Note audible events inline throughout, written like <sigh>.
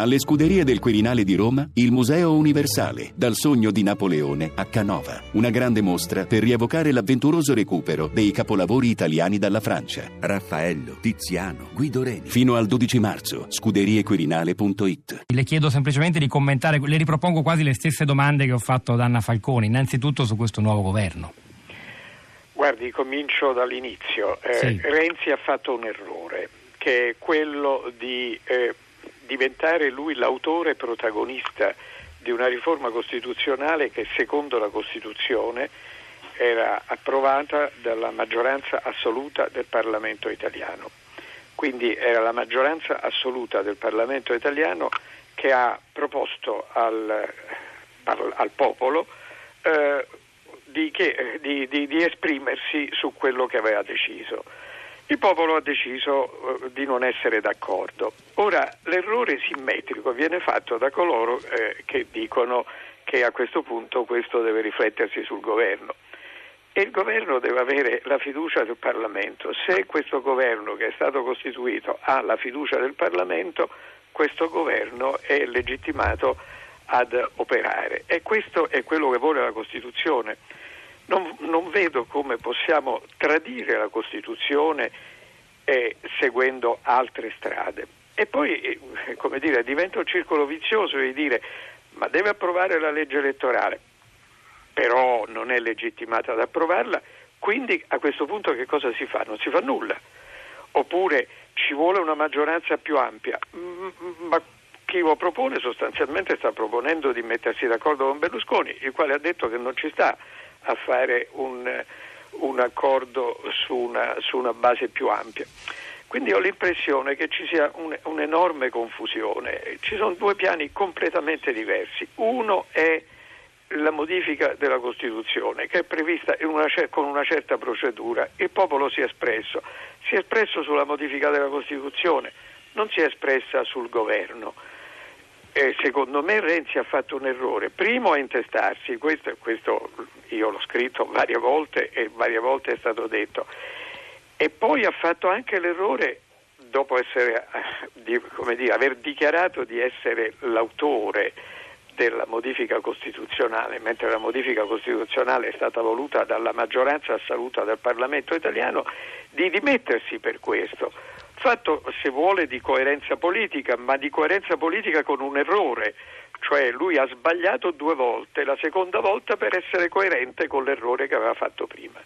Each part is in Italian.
Alle scuderie del Quirinale di Roma, il Museo Universale, dal sogno di Napoleone a Canova. Una grande mostra per rievocare l'avventuroso recupero dei capolavori italiani dalla Francia. Raffaello, Tiziano, Guido Reni. Fino al 12 marzo, scuderiequirinale.it. Le chiedo semplicemente di commentare, le ripropongo quasi le stesse domande che ho fatto ad Anna Falcone, innanzitutto su questo nuovo governo. Guardi, comincio dall'inizio. Eh, Sì. Renzi ha fatto un errore, che è quello di eh, diventare lui l'autore protagonista di una riforma costituzionale che secondo la Costituzione era approvata dalla maggioranza assoluta del Parlamento italiano. Quindi era la maggioranza assoluta del Parlamento italiano che ha proposto al, al- popolo eh, di, che- di- di- di esprimersi su quello che aveva deciso. Il popolo ha deciso eh, di non essere d'accordo. Ora l'errore simmetrico viene fatto da coloro eh, che dicono che a questo punto questo deve riflettersi sul governo. E il governo deve avere la fiducia del Parlamento. Se questo governo che è stato costituito ha la fiducia del Parlamento, questo governo è legittimato ad operare. E questo è quello che vuole la Costituzione. Non, non vedo come possiamo tradire la Costituzione eh, seguendo altre strade. E poi, eh, come dire, diventa un circolo vizioso di dire ma deve approvare la legge elettorale però non è legittimata ad approvarla, quindi a questo punto che cosa si fa? Non si fa nulla. Oppure ci vuole una maggioranza più ampia, Mm, ma chi lo propone sostanzialmente sta proponendo di mettersi d'accordo con Berlusconi, il quale ha detto che non ci sta a fare un, un accordo su una, su una base più ampia. Quindi ho l'impressione che ci sia un- un'enorme confusione. Ci sono due piani completamente diversi. Uno è la modifica della Costituzione che è prevista una con una certa procedura. Il popolo si è espresso, si è espresso sulla modifica della Costituzione, non si è espressa sul governo. E secondo me Renzi ha fatto un errore. Primo a intestarsi, questo, questo io l'ho scritto varie volte e varie volte è stato detto. E poi ha fatto anche l'errore, dopo essere, eh, dire, aver dichiarato di essere l'autore della modifica costituzionale, mentre la modifica costituzionale è stata voluta dalla maggioranza assoluta del Parlamento italiano, di dimettersi per questo. Fatto, se vuole, di coerenza politica, ma di coerenza politica con un errore, cioè lui ha sbagliato due volte, la seconda volta per essere coerente con l'errore che aveva fatto prima.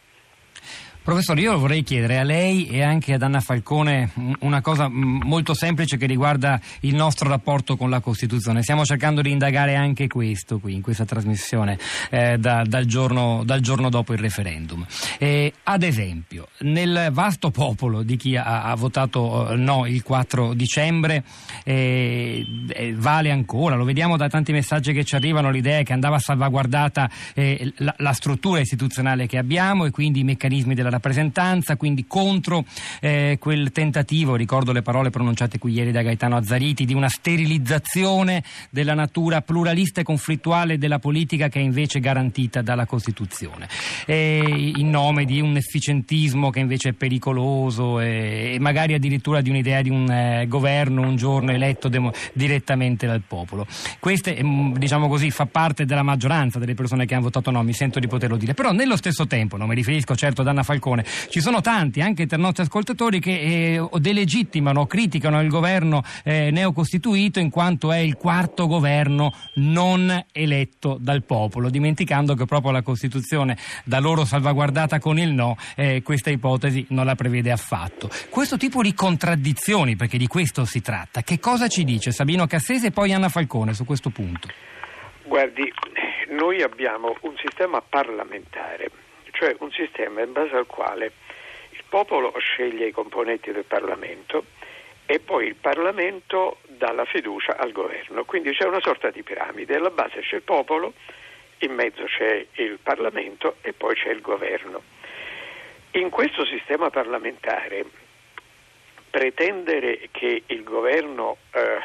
Professore, io vorrei chiedere a lei e anche ad Anna Falcone una cosa mm, molto semplice che riguarda il nostro rapporto con la Costituzione. Stiamo cercando di indagare anche questo qui, in questa trasmissione, eh, da- dal, giorno, dal giorno dopo il referendum. Eh, ad esempio, nel vasto popolo di chi ha, ha votato eh, no il 4 dicembre, eh, eh, vale ancora, lo vediamo da tanti messaggi che ci arrivano, l'idea che andava salvaguardata eh, la, la struttura istituzionale che abbiamo e quindi i meccanismi della rappresentanza, quindi contro eh, quel tentativo, ricordo le parole pronunciate qui ieri da Gaetano Azzariti, di una sterilizzazione della natura pluralista e conflittuale della politica che è invece garantita dalla Costituzione, e in nome di un efficientismo che invece è pericoloso e, e magari addirittura di un'idea di un eh, governo un giorno eletto demo- direttamente dal popolo. Queste, ehm, diciamo così, fa parte della maggioranza delle persone che hanno votato no, mi sento di poterlo dire, però nello stesso tempo, non mi riferisco certo ad Anna Falcone, ci sono tanti, anche tra i nostri ascoltatori, che eh, delegittimano criticano il governo eh, neocostituito in quanto è il quarto governo non eletto dal popolo, dimenticando che proprio la Costituzione, da loro salvaguardata con il no, eh, questa ipotesi non la prevede affatto. Questo tipo di contraddizioni, perché di questo si tratta, che cosa ci dice Sabino Cassese e poi Anna Falcone su questo punto? Guardi, noi abbiamo un sistema parlamentare, cioè un sistema in base al quale il popolo sceglie i componenti del Parlamento e poi il Parlamento dà la fiducia al governo. Quindi c'è una sorta di piramide, alla base c'è il popolo, in mezzo c'è il Parlamento e poi c'è il governo. In questo sistema parlamentare pretendere che il governo eh,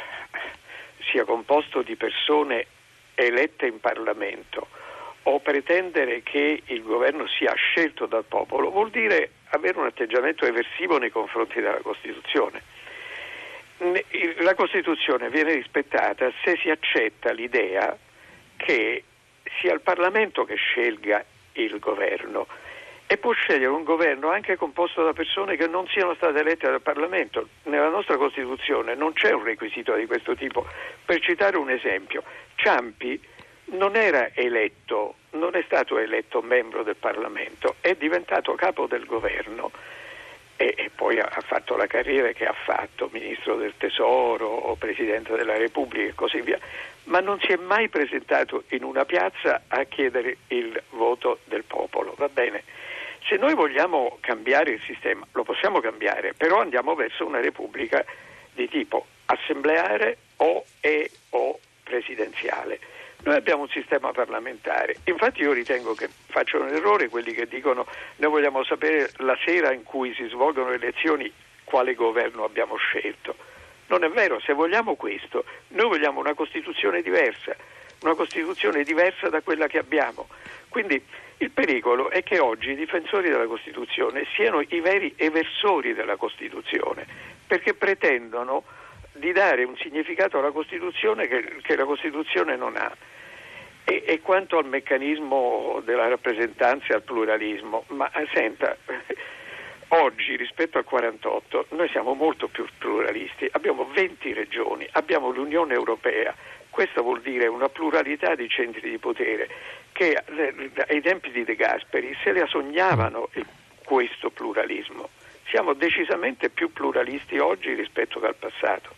sia composto di persone elette in Parlamento o pretendere che il governo sia scelto dal popolo vuol dire avere un atteggiamento eversivo nei confronti della Costituzione. la Costituzione viene rispettata se si accetta l'idea che sia il Parlamento che scelga il governo e può scegliere un governo anche composto da persone che non siano state elette dal Parlamento. Nella nostra Costituzione non c'è un requisito di questo tipo. Per citare un esempio, Ciampi non era eletto, non è stato eletto membro del Parlamento, è diventato capo del governo e, e poi ha, fatto la carriera che ha fatto, ministro del tesoro o presidente della Repubblica e così via, ma non si è mai presentato in una piazza a chiedere il voto del popolo, va bene? Se noi vogliamo cambiare il sistema, lo possiamo cambiare, però andiamo verso una repubblica di tipo assembleare o e o presidenziale. Noi abbiamo un sistema parlamentare, infatti io ritengo che facciano un errore quelli che dicono noi vogliamo sapere la sera in cui si svolgono le elezioni quale governo abbiamo scelto. Non è vero, se vogliamo questo, noi vogliamo una Costituzione diversa, una Costituzione diversa da quella che abbiamo. Quindi il pericolo è che oggi i difensori della Costituzione siano i veri eversori della Costituzione, perché pretendono di dare un significato alla Costituzione che, che la Costituzione non ha. E, e, quanto al meccanismo della rappresentanza e al pluralismo, ma eh, senta, <laughs> oggi rispetto al 48 noi siamo molto più pluralisti, abbiamo 20 regioni, abbiamo l'Unione Europea, questo vuol dire una pluralità di centri di potere che eh, ai tempi di De Gasperi se la sognavano questo pluralismo. Siamo decisamente più pluralisti oggi rispetto al passato.